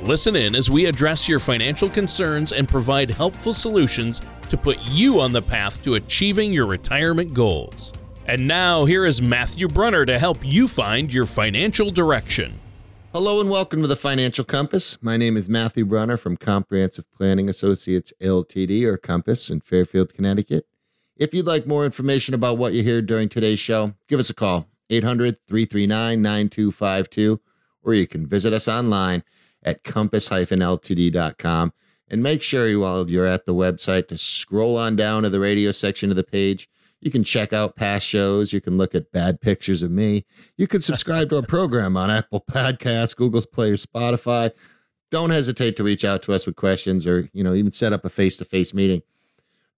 Listen in as we address your financial concerns and provide helpful solutions to put you on the path to achieving your retirement goals. And now, here is Matthew Brunner to help you find your financial direction. Hello and welcome to the Financial Compass. My name is Matthew Brunner from Comprehensive Planning Associates LTD or Compass in Fairfield, Connecticut. If you'd like more information about what you hear during today's show, give us a call 800 339 9252 or you can visit us online at compass-ltd.com. And make sure you while you're at the website to scroll on down to the radio section of the page. You can check out past shows. You can look at bad pictures of me. You can subscribe to our program on Apple Podcasts, Google Play, or Spotify. Don't hesitate to reach out to us with questions or, you know, even set up a face-to-face meeting.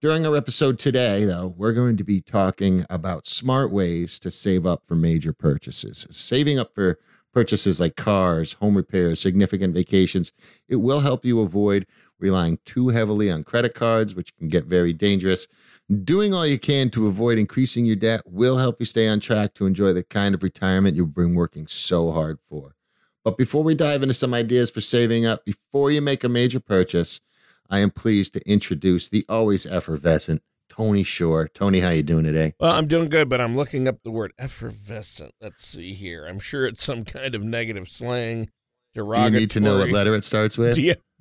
During our episode today, though, we're going to be talking about smart ways to save up for major purchases. Saving up for purchases like cars, home repairs, significant vacations. It will help you avoid relying too heavily on credit cards, which can get very dangerous. Doing all you can to avoid increasing your debt will help you stay on track to enjoy the kind of retirement you've been working so hard for. But before we dive into some ideas for saving up before you make a major purchase, I am pleased to introduce the always effervescent Tony Shore. Tony, how you doing today? Well, I'm doing good, but I'm looking up the word effervescent. Let's see here. I'm sure it's some kind of negative slang. Derogatory. Do you need to know what letter it starts with? Yeah.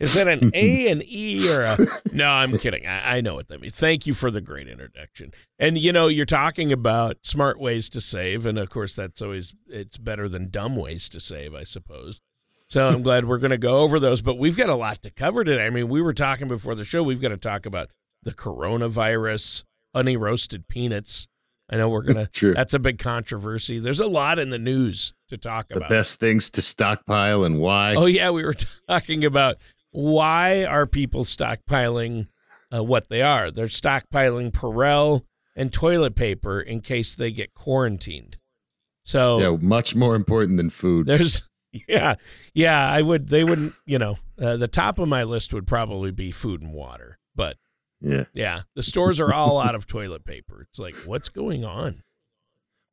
Is that an A, and E, or a? No, I'm kidding. I, I know what that means. Thank you for the great introduction. And you know, you're talking about smart ways to save, and of course, that's always it's better than dumb ways to save, I suppose. So I'm glad we're going to go over those, but we've got a lot to cover today. I mean, we were talking before the show. We've got to talk about the coronavirus, honey roasted peanuts. I know we're gonna. True. That's a big controversy. There's a lot in the news to talk the about. The best things to stockpile and why. Oh yeah, we were talking about why are people stockpiling uh, what they are. They're stockpiling Purell and toilet paper in case they get quarantined. So yeah, much more important than food. There's yeah, yeah. I would. They wouldn't. You know, uh, the top of my list would probably be food and water. But yeah, yeah. The stores are all out of toilet paper. It's like, what's going on?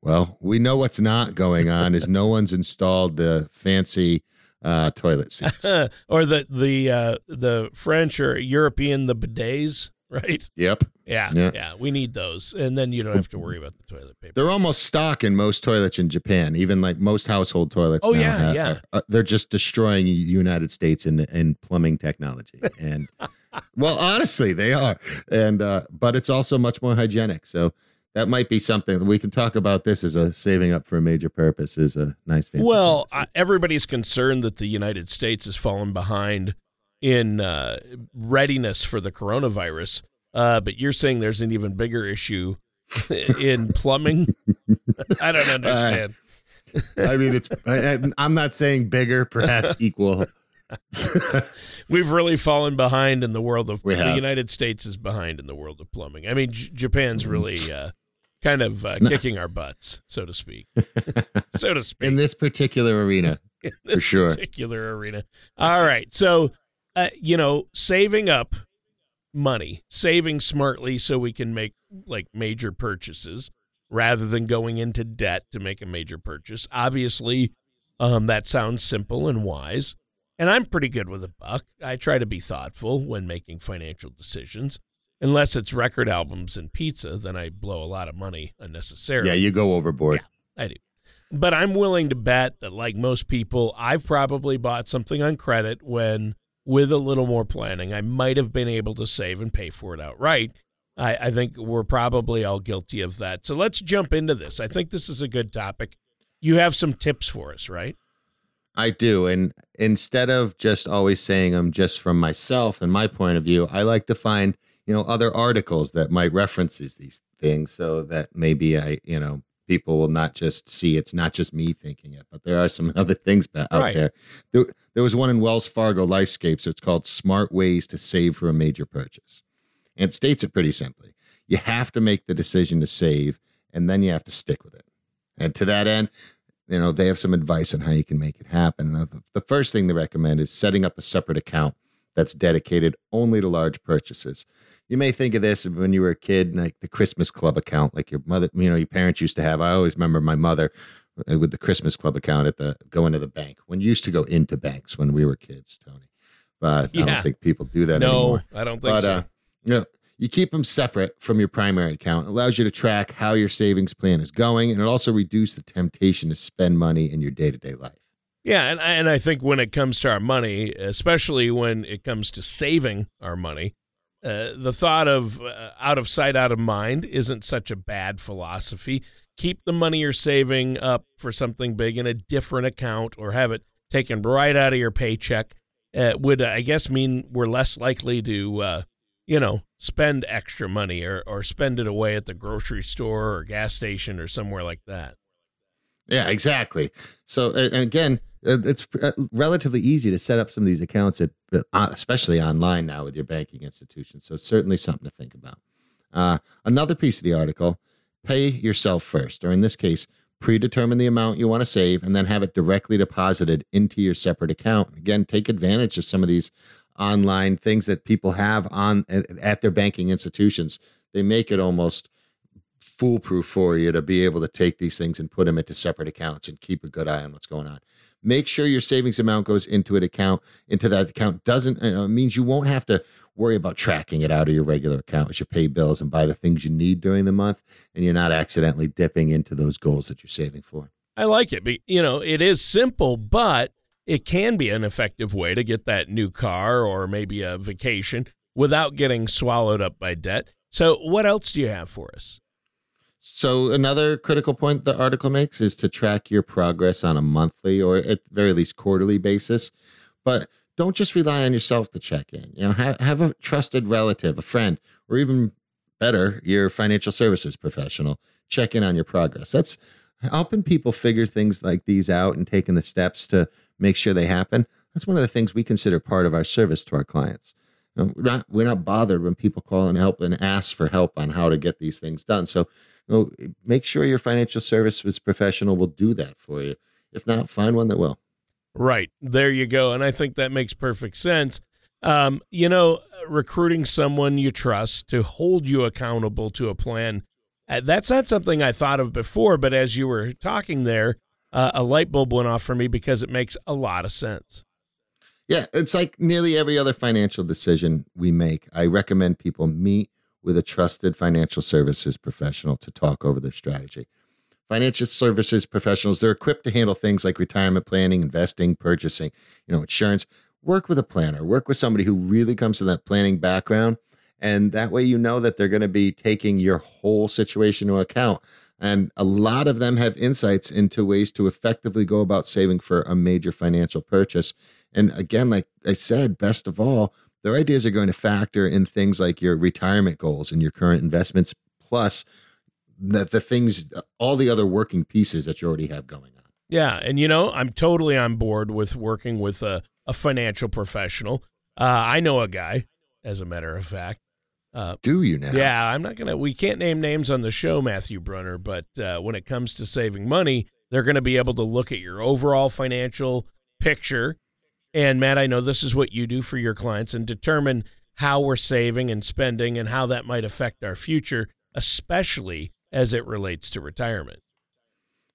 Well, we know what's not going on is no one's installed the fancy uh, toilet seats or the the uh, the French or European the bidets right? Yep. Yeah, yeah, yeah. We need those, and then you don't have to worry about the toilet paper. They're almost stock in most toilets in Japan. Even like most household toilets. Oh yeah, have, yeah. Are, they're just destroying the United States in in plumbing technology, and well, honestly, they are. And uh, but it's also much more hygienic. So that might be something we can talk about. This as a saving up for a major purpose is a nice fancy. Well, uh, everybody's concerned that the United States has fallen behind in uh, readiness for the coronavirus. Uh, but you're saying there's an even bigger issue in plumbing. I don't understand. Uh, I mean, it's. I, I'm not saying bigger, perhaps equal. We've really fallen behind in the world of. The United States is behind in the world of plumbing. I mean, J- Japan's really uh, kind of uh, kicking our butts, so to speak. so to speak. In this particular arena, this for sure. Particular arena. All right, so uh, you know, saving up money, saving smartly so we can make like major purchases rather than going into debt to make a major purchase. Obviously, um, that sounds simple and wise. And I'm pretty good with a buck. I try to be thoughtful when making financial decisions. Unless it's record albums and pizza, then I blow a lot of money unnecessarily. Yeah, you go overboard. Yeah, I do. But I'm willing to bet that, like most people, I've probably bought something on credit when with a little more planning, I might have been able to save and pay for it outright. I, I think we're probably all guilty of that. So let's jump into this. I think this is a good topic. You have some tips for us, right? I do. And instead of just always saying them just from myself and my point of view, I like to find, you know, other articles that might references these things so that maybe I, you know, people will not just see it's not just me thinking it, but there are some other things out right. there. there. There was one in Wells Fargo Lifescapes. So it's called Smart Ways to Save for a Major Purchase. And it states it pretty simply. You have to make the decision to save, and then you have to stick with it. And to that end, you know, they have some advice on how you can make it happen. The first thing they recommend is setting up a separate account that's dedicated only to large purchases. You may think of this when you were a kid, like the Christmas Club account, like your mother, you know, your parents used to have. I always remember my mother uh, with the Christmas Club account at the going to the bank when you used to go into banks when we were kids, Tony. But yeah. I don't think people do that no, anymore. I don't think but, so. Uh, you know, you keep them separate from your primary account. It allows you to track how your savings plan is going, and it also reduces the temptation to spend money in your day to day life. Yeah, and and I think when it comes to our money, especially when it comes to saving our money, uh, the thought of uh, out of sight, out of mind isn't such a bad philosophy. Keep the money you're saving up for something big in a different account, or have it taken right out of your paycheck. Uh, would I guess mean we're less likely to, uh, you know, spend extra money or or spend it away at the grocery store or gas station or somewhere like that. Yeah, exactly. So, and again, it's uh, relatively easy to set up some of these accounts, uh, especially online now with your banking institution. So, it's certainly something to think about. Uh, another piece of the article pay yourself first, or in this case, predetermine the amount you want to save and then have it directly deposited into your separate account. Again, take advantage of some of these online things that people have on at their banking institutions. They make it almost foolproof for you to be able to take these things and put them into separate accounts and keep a good eye on what's going on. Make sure your savings amount goes into an account. Into that account doesn't uh, means you won't have to worry about tracking it out of your regular account as you pay bills and buy the things you need during the month, and you're not accidentally dipping into those goals that you're saving for. I like it. But, you know, it is simple, but it can be an effective way to get that new car or maybe a vacation without getting swallowed up by debt. So, what else do you have for us? So another critical point the article makes is to track your progress on a monthly or at very least quarterly basis. But don't just rely on yourself to check in. You know, have, have a trusted relative, a friend, or even better, your financial services professional check in on your progress. That's helping people figure things like these out and taking the steps to make sure they happen. That's one of the things we consider part of our service to our clients. We're not we're not bothered when people call and help and ask for help on how to get these things done. So well, make sure your financial services professional will do that for you. If not, find one that will. Right. There you go. And I think that makes perfect sense. Um, you know, recruiting someone you trust to hold you accountable to a plan, uh, that's not something I thought of before. But as you were talking there, uh, a light bulb went off for me because it makes a lot of sense. Yeah, it's like nearly every other financial decision we make. I recommend people meet with a trusted financial services professional to talk over their strategy. Financial services professionals, they're equipped to handle things like retirement planning, investing, purchasing, you know, insurance. Work with a planner, work with somebody who really comes from that planning background. And that way you know that they're going to be taking your whole situation into account. And a lot of them have insights into ways to effectively go about saving for a major financial purchase. And again, like I said, best of all, their ideas are going to factor in things like your retirement goals and your current investments, plus the, the things, all the other working pieces that you already have going on. Yeah. And, you know, I'm totally on board with working with a, a financial professional. Uh, I know a guy, as a matter of fact. Uh, Do you now? Yeah, I'm not gonna. We can't name names on the show, Matthew Brunner. But uh, when it comes to saving money, they're going to be able to look at your overall financial picture and Matt, I know this is what you do for your clients and determine how we're saving and spending and how that might affect our future, especially as it relates to retirement.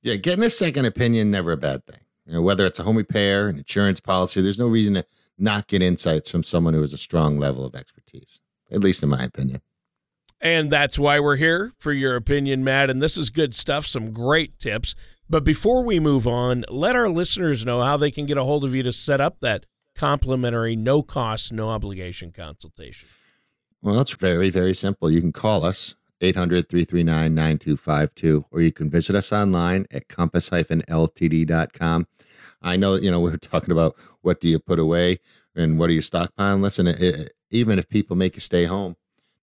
Yeah, getting a second opinion never a bad thing. You know, whether it's a home repair, an insurance policy, there's no reason to not get insights from someone who has a strong level of expertise, at least in my opinion. And that's why we're here for your opinion, Matt. And this is good stuff, some great tips. But before we move on, let our listeners know how they can get a hold of you to set up that complimentary, no cost, no obligation consultation. Well, it's very, very simple. You can call us 800 339 9252, or you can visit us online at compass ltd.com. I know, you know, we are talking about what do you put away and what are you stockpiling. Listen, it, it, even if people make you stay home,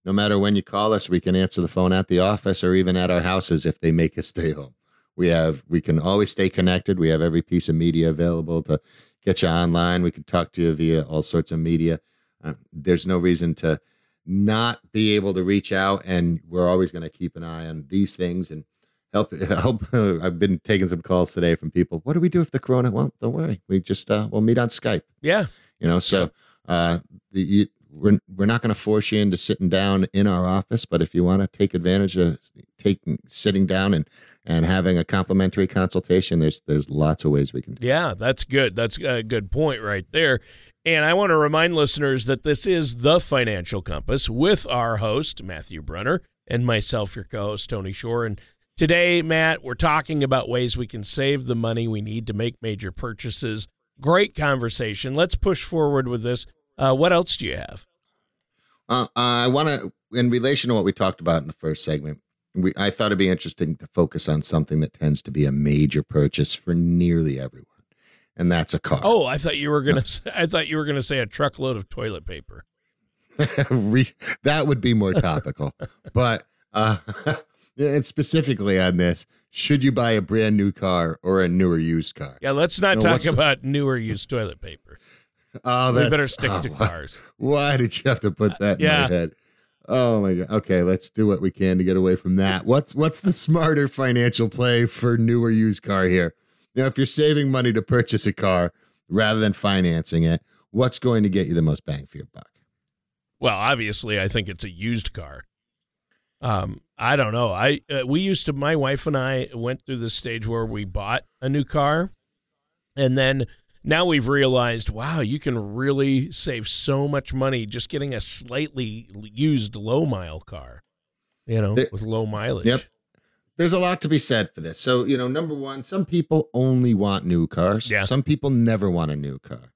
no matter when you call us, we can answer the phone at the office or even at our houses if they make us stay home. We have we can always stay connected. We have every piece of media available to get you online. We can talk to you via all sorts of media. Uh, there's no reason to not be able to reach out, and we're always going to keep an eye on these things and help help. I've been taking some calls today from people. What do we do if the corona? Well, don't worry. We just uh, we'll meet on Skype. Yeah, you know. So uh, the, you, we're we're not going to force you into sitting down in our office, but if you want to take advantage of taking sitting down and and having a complimentary consultation, there's there's lots of ways we can. Yeah, that's good. That's a good point right there. And I want to remind listeners that this is the Financial Compass with our host Matthew Brunner and myself, your co-host Tony Shore. And today, Matt, we're talking about ways we can save the money we need to make major purchases. Great conversation. Let's push forward with this. Uh, what else do you have? Uh, I want to, in relation to what we talked about in the first segment, we, I thought it'd be interesting to focus on something that tends to be a major purchase for nearly everyone, and that's a car. Oh, I thought you were gonna. Say, I thought you were gonna say a truckload of toilet paper. that would be more topical, but uh, and specifically on this, should you buy a brand new car or a newer used car? Yeah, let's not talk about the... newer used toilet paper. Oh, we better stick oh, to cars. Why did you have to put that uh, in yeah. my head? Oh my god. Okay, let's do what we can to get away from that. What's what's the smarter financial play for newer used car here? You know, if you're saving money to purchase a car rather than financing it, what's going to get you the most bang for your buck? Well, obviously, I think it's a used car. Um, I don't know. I uh, we used to my wife and I went through the stage where we bought a new car and then now we've realized, wow, you can really save so much money just getting a slightly used low mile car, you know, with low mileage. Yep. There's a lot to be said for this. So, you know, number one, some people only want new cars. Yeah. Some people never want a new car.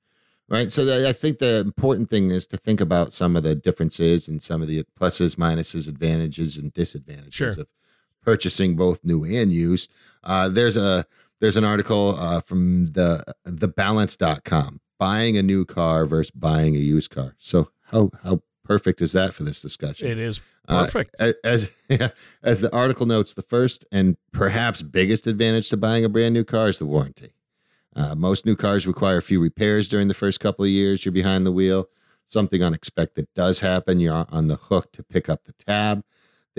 Right. So I think the important thing is to think about some of the differences and some of the pluses, minuses, advantages, and disadvantages sure. of purchasing both new and used. Uh, there's a there's an article uh, from the thebalance.com buying a new car versus buying a used car. So how how perfect is that for this discussion? It is uh, perfect. Uh, as as the article notes, the first and perhaps biggest advantage to buying a brand new car is the warranty. Uh, most new cars require a few repairs during the first couple of years you're behind the wheel. Something unexpected does happen. You're on the hook to pick up the tab.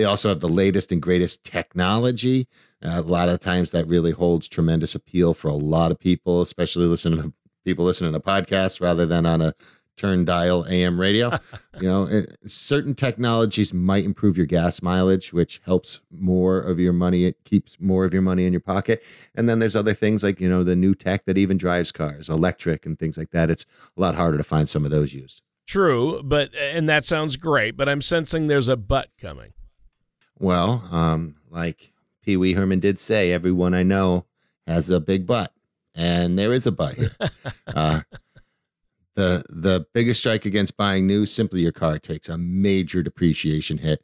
They also have the latest and greatest technology. Uh, a lot of times that really holds tremendous appeal for a lot of people, especially listening to people listening to podcasts rather than on a turn dial AM radio. you know, it, certain technologies might improve your gas mileage, which helps more of your money. It keeps more of your money in your pocket. And then there's other things like, you know, the new tech that even drives cars, electric and things like that. It's a lot harder to find some of those used. True, but and that sounds great, but I'm sensing there's a but coming. Well, um, like Pee Wee Herman did say, everyone I know has a big butt, and there is a butt here. uh, the the biggest strike against buying new, simply your car takes a major depreciation hit.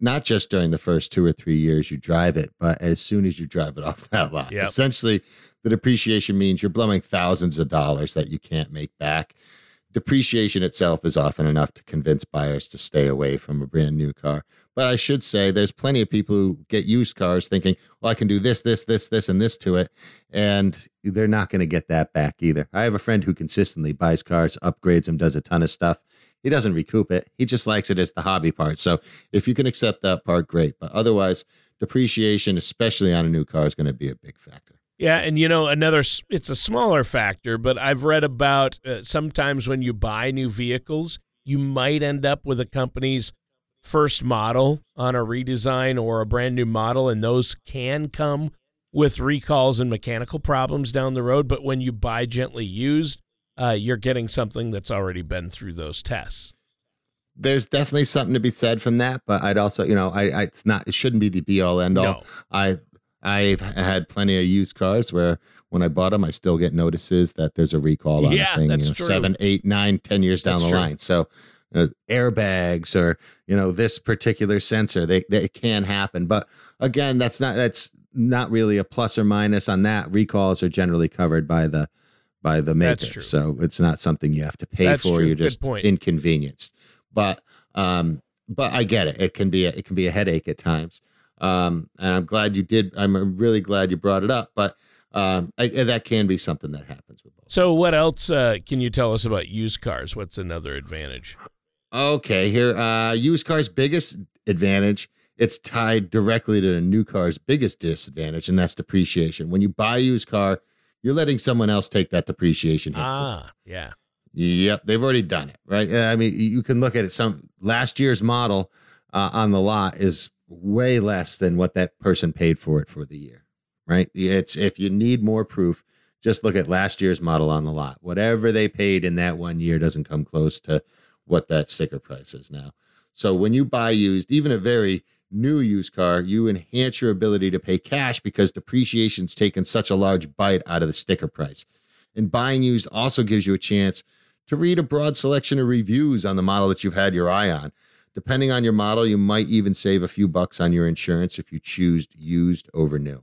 Not just during the first two or three years you drive it, but as soon as you drive it off that lot. Yep. Essentially, the depreciation means you're blowing thousands of dollars that you can't make back depreciation itself is often enough to convince buyers to stay away from a brand new car. But I should say there's plenty of people who get used cars thinking, well, I can do this, this, this, this, and this to it. And they're not going to get that back either. I have a friend who consistently buys cars, upgrades them, does a ton of stuff. He doesn't recoup it. He just likes it as the hobby part. So if you can accept that part, great. But otherwise, depreciation, especially on a new car, is going to be a big factor. Yeah, and you know another it's a smaller factor, but I've read about uh, sometimes when you buy new vehicles, you might end up with a company's first model on a redesign or a brand new model and those can come with recalls and mechanical problems down the road, but when you buy gently used, uh, you're getting something that's already been through those tests there's definitely something to be said from that, but I'd also, you know, I, I, it's not, it shouldn't be the be all end all. No. I I've had plenty of used cars where when I bought them, I still get notices that there's a recall on yeah, a thing, you know, seven, eight, nine, ten years down that's the true. line. So uh, airbags or you know this particular sensor, they, they it can happen. But again, that's not that's not really a plus or minus on that. Recalls are generally covered by the by the maker, so it's not something you have to pay that's for. True. You're just inconvenienced. But um, but I get it. It can be a, it can be a headache at times. Um, and I'm glad you did. I'm really glad you brought it up. But um, I, that can be something that happens with both. So, what else uh, can you tell us about used cars? What's another advantage? Okay, here, uh, used cars' biggest advantage. It's tied directly to a new car's biggest disadvantage, and that's depreciation. When you buy a used car, you're letting someone else take that depreciation hit. Ah, yeah. Yep, they've already done it, right? I mean, you can look at it. Some last year's model uh, on the lot is way less than what that person paid for it for the year, right? It's if you need more proof, just look at last year's model on the lot. Whatever they paid in that one year doesn't come close to what that sticker price is now. So when you buy used, even a very new used car, you enhance your ability to pay cash because depreciation's taken such a large bite out of the sticker price. And buying used also gives you a chance to read a broad selection of reviews on the model that you've had your eye on. Depending on your model, you might even save a few bucks on your insurance if you choose used over new.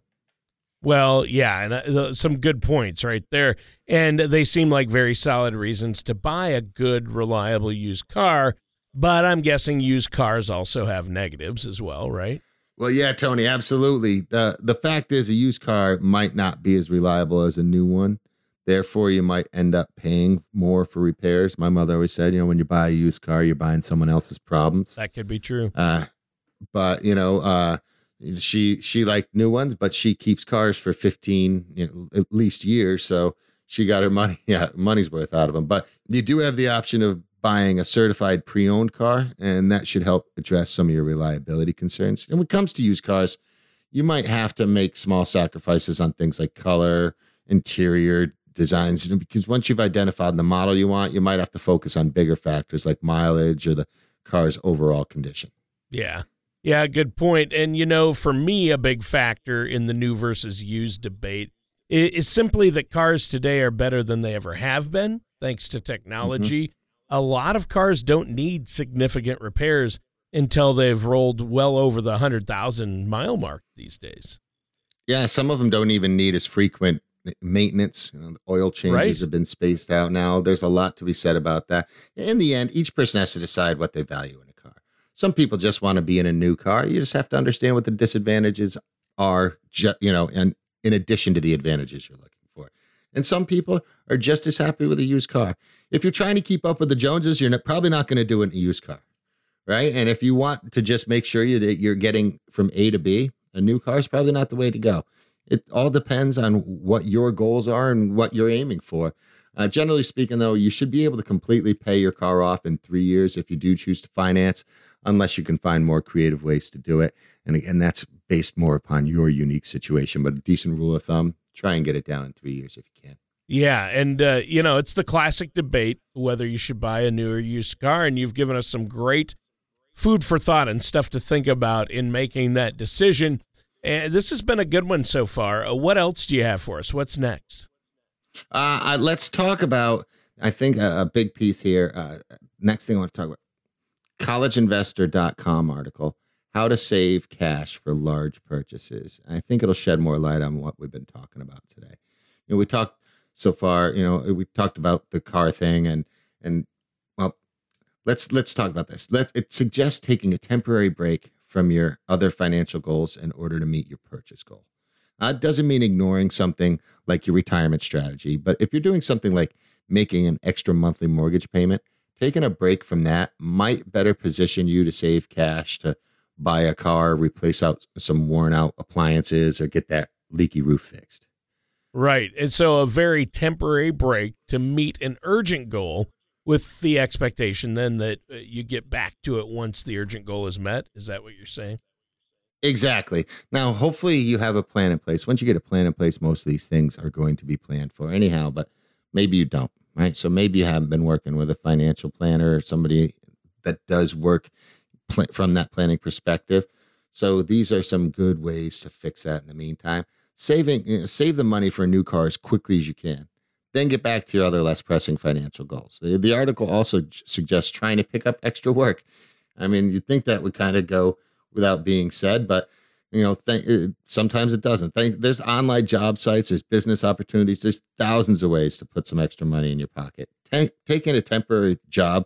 Well, yeah, and uh, some good points right there. And they seem like very solid reasons to buy a good, reliable used car. But I'm guessing used cars also have negatives as well, right? Well, yeah, Tony, absolutely. The the fact is a used car might not be as reliable as a new one. Therefore, you might end up paying more for repairs. My mother always said, you know, when you buy a used car, you're buying someone else's problems. That could be true. Uh, but you know, uh, she she liked new ones, but she keeps cars for 15, you know, at least years. So she got her money, yeah, money's worth out of them. But you do have the option of buying a certified pre-owned car, and that should help address some of your reliability concerns. And when it comes to used cars, you might have to make small sacrifices on things like color, interior, designs you know, because once you've identified the model you want, you might have to focus on bigger factors like mileage or the car's overall condition. Yeah. Yeah, good point. And you know, for me, a big factor in the new versus used debate is simply that cars today are better than they ever have been, thanks to technology. Mm-hmm. A lot of cars don't need significant repairs until they've rolled well over the 100,000 mile mark these days. Yeah, some of them don't even need as frequent maintenance. You know, the oil changes right. have been spaced out now. There's a lot to be said about that. In the end, each person has to decide what they value in a car. Some people just want to be in a new car. You just have to understand what the disadvantages are, you know, and in addition to the advantages you're looking for. And some people are just as happy with a used car. If you're trying to keep up with the Joneses, you're probably not going to do it in a used car, right? And if you want to just make sure you, that you're getting from A to B, a new car is probably not the way to go. It all depends on what your goals are and what you're aiming for. Uh, generally speaking, though, you should be able to completely pay your car off in three years if you do choose to finance, unless you can find more creative ways to do it. And again, that's based more upon your unique situation. But a decent rule of thumb, try and get it down in three years if you can. Yeah, and uh, you know it's the classic debate whether you should buy a new or used car, and you've given us some great food for thought and stuff to think about in making that decision. And this has been a good one so far. Uh, what else do you have for us? What's next? Uh, let's talk about, I think, a, a big piece here. Uh, next thing I want to talk about collegeinvestor.com article how to save cash for large purchases. I think it'll shed more light on what we've been talking about today. You know, we talked so far, you know, we talked about the car thing and and well, let's let's talk about this. Let it suggests taking a temporary break from your other financial goals in order to meet your purchase goal. That doesn't mean ignoring something like your retirement strategy, but if you're doing something like making an extra monthly mortgage payment, taking a break from that might better position you to save cash to buy a car, replace out some worn out appliances, or get that leaky roof fixed. Right. And so a very temporary break to meet an urgent goal with the expectation then that uh, you get back to it once the urgent goal is met. Is that what you're saying? Exactly. Now, hopefully, you have a plan in place. Once you get a plan in place, most of these things are going to be planned for anyhow, but maybe you don't, right? So maybe you haven't been working with a financial planner or somebody that does work pl- from that planning perspective. So these are some good ways to fix that in the meantime. Saving, you know, save the money for a new car as quickly as you can then get back to your other less pressing financial goals. The, the article also suggests trying to pick up extra work. I mean, you'd think that would kind of go without being said, but you know, th- uh, sometimes it doesn't. Th- there's online job sites, there's business opportunities, there's thousands of ways to put some extra money in your pocket. T- taking a temporary job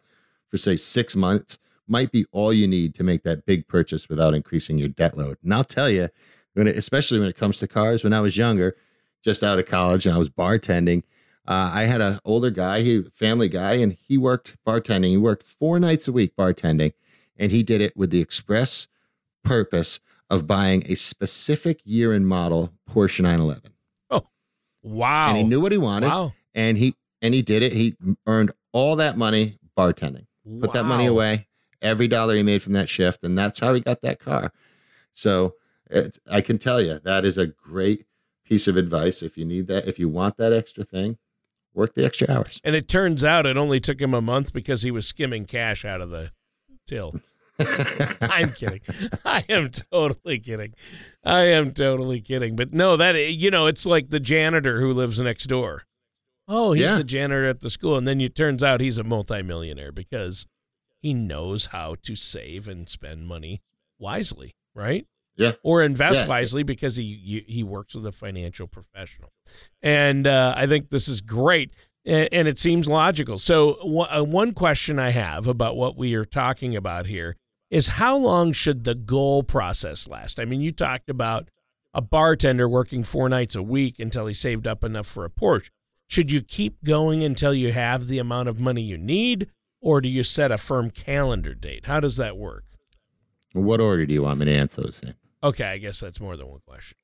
for say six months might be all you need to make that big purchase without increasing your debt load. And I'll tell you, when it, especially when it comes to cars, when I was younger, just out of college and I was bartending, uh, I had an older guy, he family guy, and he worked bartending. He worked four nights a week bartending, and he did it with the express purpose of buying a specific year and model Porsche 911. Oh, wow! And he knew what he wanted. Wow. And he and he did it. He earned all that money bartending. Put that money away. Every dollar he made from that shift, and that's how he got that car. So it, I can tell you that is a great piece of advice. If you need that, if you want that extra thing, work the extra hours. And it turns out it only took him a month because he was skimming cash out of the till. I'm kidding. I am totally kidding. I am totally kidding. But no, that you know, it's like the janitor who lives next door. Oh, he's Yeah. the janitor at the school, and then it turns out he's a multimillionaire because he knows how to save and spend money wisely, right? Yeah. Or invest Yeah. wisely because he he works with a financial professional, and uh, I think this is great and, and it seems logical. So, uh, one question I have about what we are talking about here is how long should the goal process last? I mean, you talked about a bartender working four nights a week until he saved up enough for a Porsche. Should you keep going until you have the amount of money you need, or do you set a firm calendar date? How does that work? what order do you want me to answer those in? Okay, I guess that's more than one question.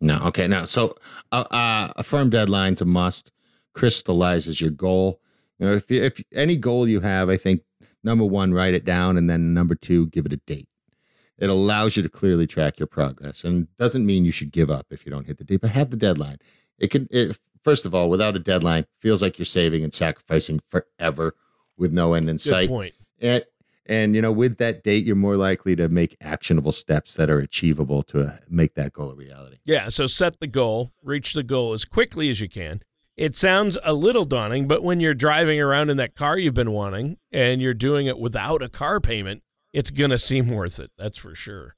No, okay, no. So uh, uh, a firm deadline's a must. Crystallizes your goal. You know, if you, if any goal you have, I think number one, write it down, and then number two, give it a date. It allows you to clearly track your progress, and doesn't mean you should give up if you don't hit the date, but have the deadline. It can, it, first of all, without a deadline, feels like you're saving and sacrificing forever with no end in Good sight. point. And, and you know, with that date, you're more likely to make actionable steps that are achievable to uh, make that goal a reality. Yeah, so set the goal, reach the goal as quickly as you can. It sounds a little daunting, but when you're driving around in that car you've been wanting and you're doing it without a car payment, it's going to seem worth it. That's for sure.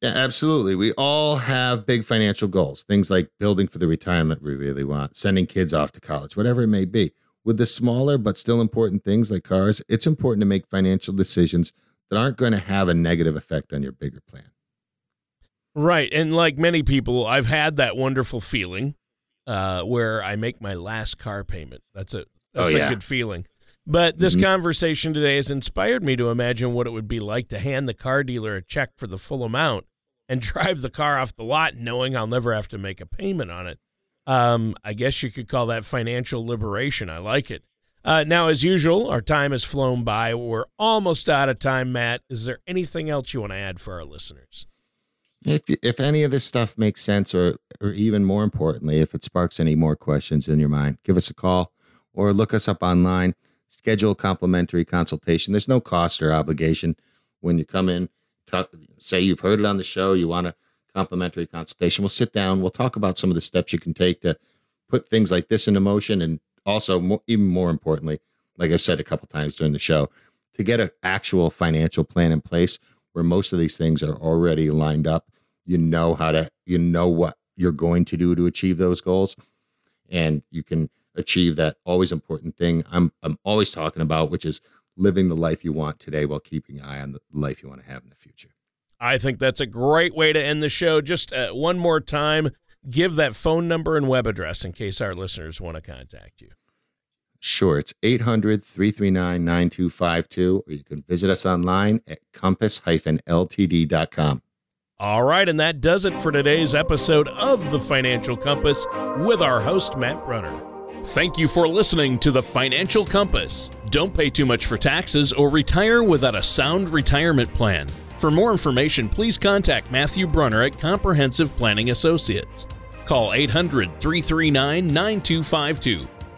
Yeah, absolutely. We all have big financial goals, things like building for the retirement we really want, sending kids off to college, whatever it may be. With the smaller but still important things like cars, it's important to make financial decisions that aren't going to have a negative effect on your bigger plan. Right. And like many people, I've had that wonderful feeling uh, where I make my last car payment. That's a Oh, that's a good feeling. But this Mhm. conversation today has inspired me to imagine what it would be like to hand the car dealer a check for the full amount and drive the car off the lot knowing I'll never have to make a payment on it. Um, I guess you could call that financial liberation. I like it. Uh, now, as usual, our time has flown by. We're almost out of time, Matt. Is there anything else you want to add for our listeners? If if any of this stuff makes sense, or or even more importantly, if it sparks any more questions in your mind, give us a call or look us up online. Schedule a complimentary consultation. There's no cost or obligation when you come in. Talk, say you've heard it on the show. You want a complimentary consultation. We'll sit down. We'll talk about some of the steps you can take to put things like this into motion, and also, more, even more importantly, like I've said a couple times during the show, to get an actual financial plan in place where most of these things are already lined up. You know how to, you know what you're going to do to achieve those goals, and you can achieve that always important thing I'm I'm always talking about, which is living the life you want today while keeping an eye on the life you want to have in the future. I think that's a great way to end the show. Just uh, one more time, give that phone number and web address in case our listeners want to contact you. Sure, it's 800 339 9252, or you can visit us online at compass ltd.com. All right, and that does it for today's episode of The Financial Compass with our host, Matt Brunner. Thank you for listening to The Financial Compass. Don't pay too much for taxes or retire without a sound retirement plan. For more information, please contact Matthew Brunner at Comprehensive Planning Associates. Call 800 339 9252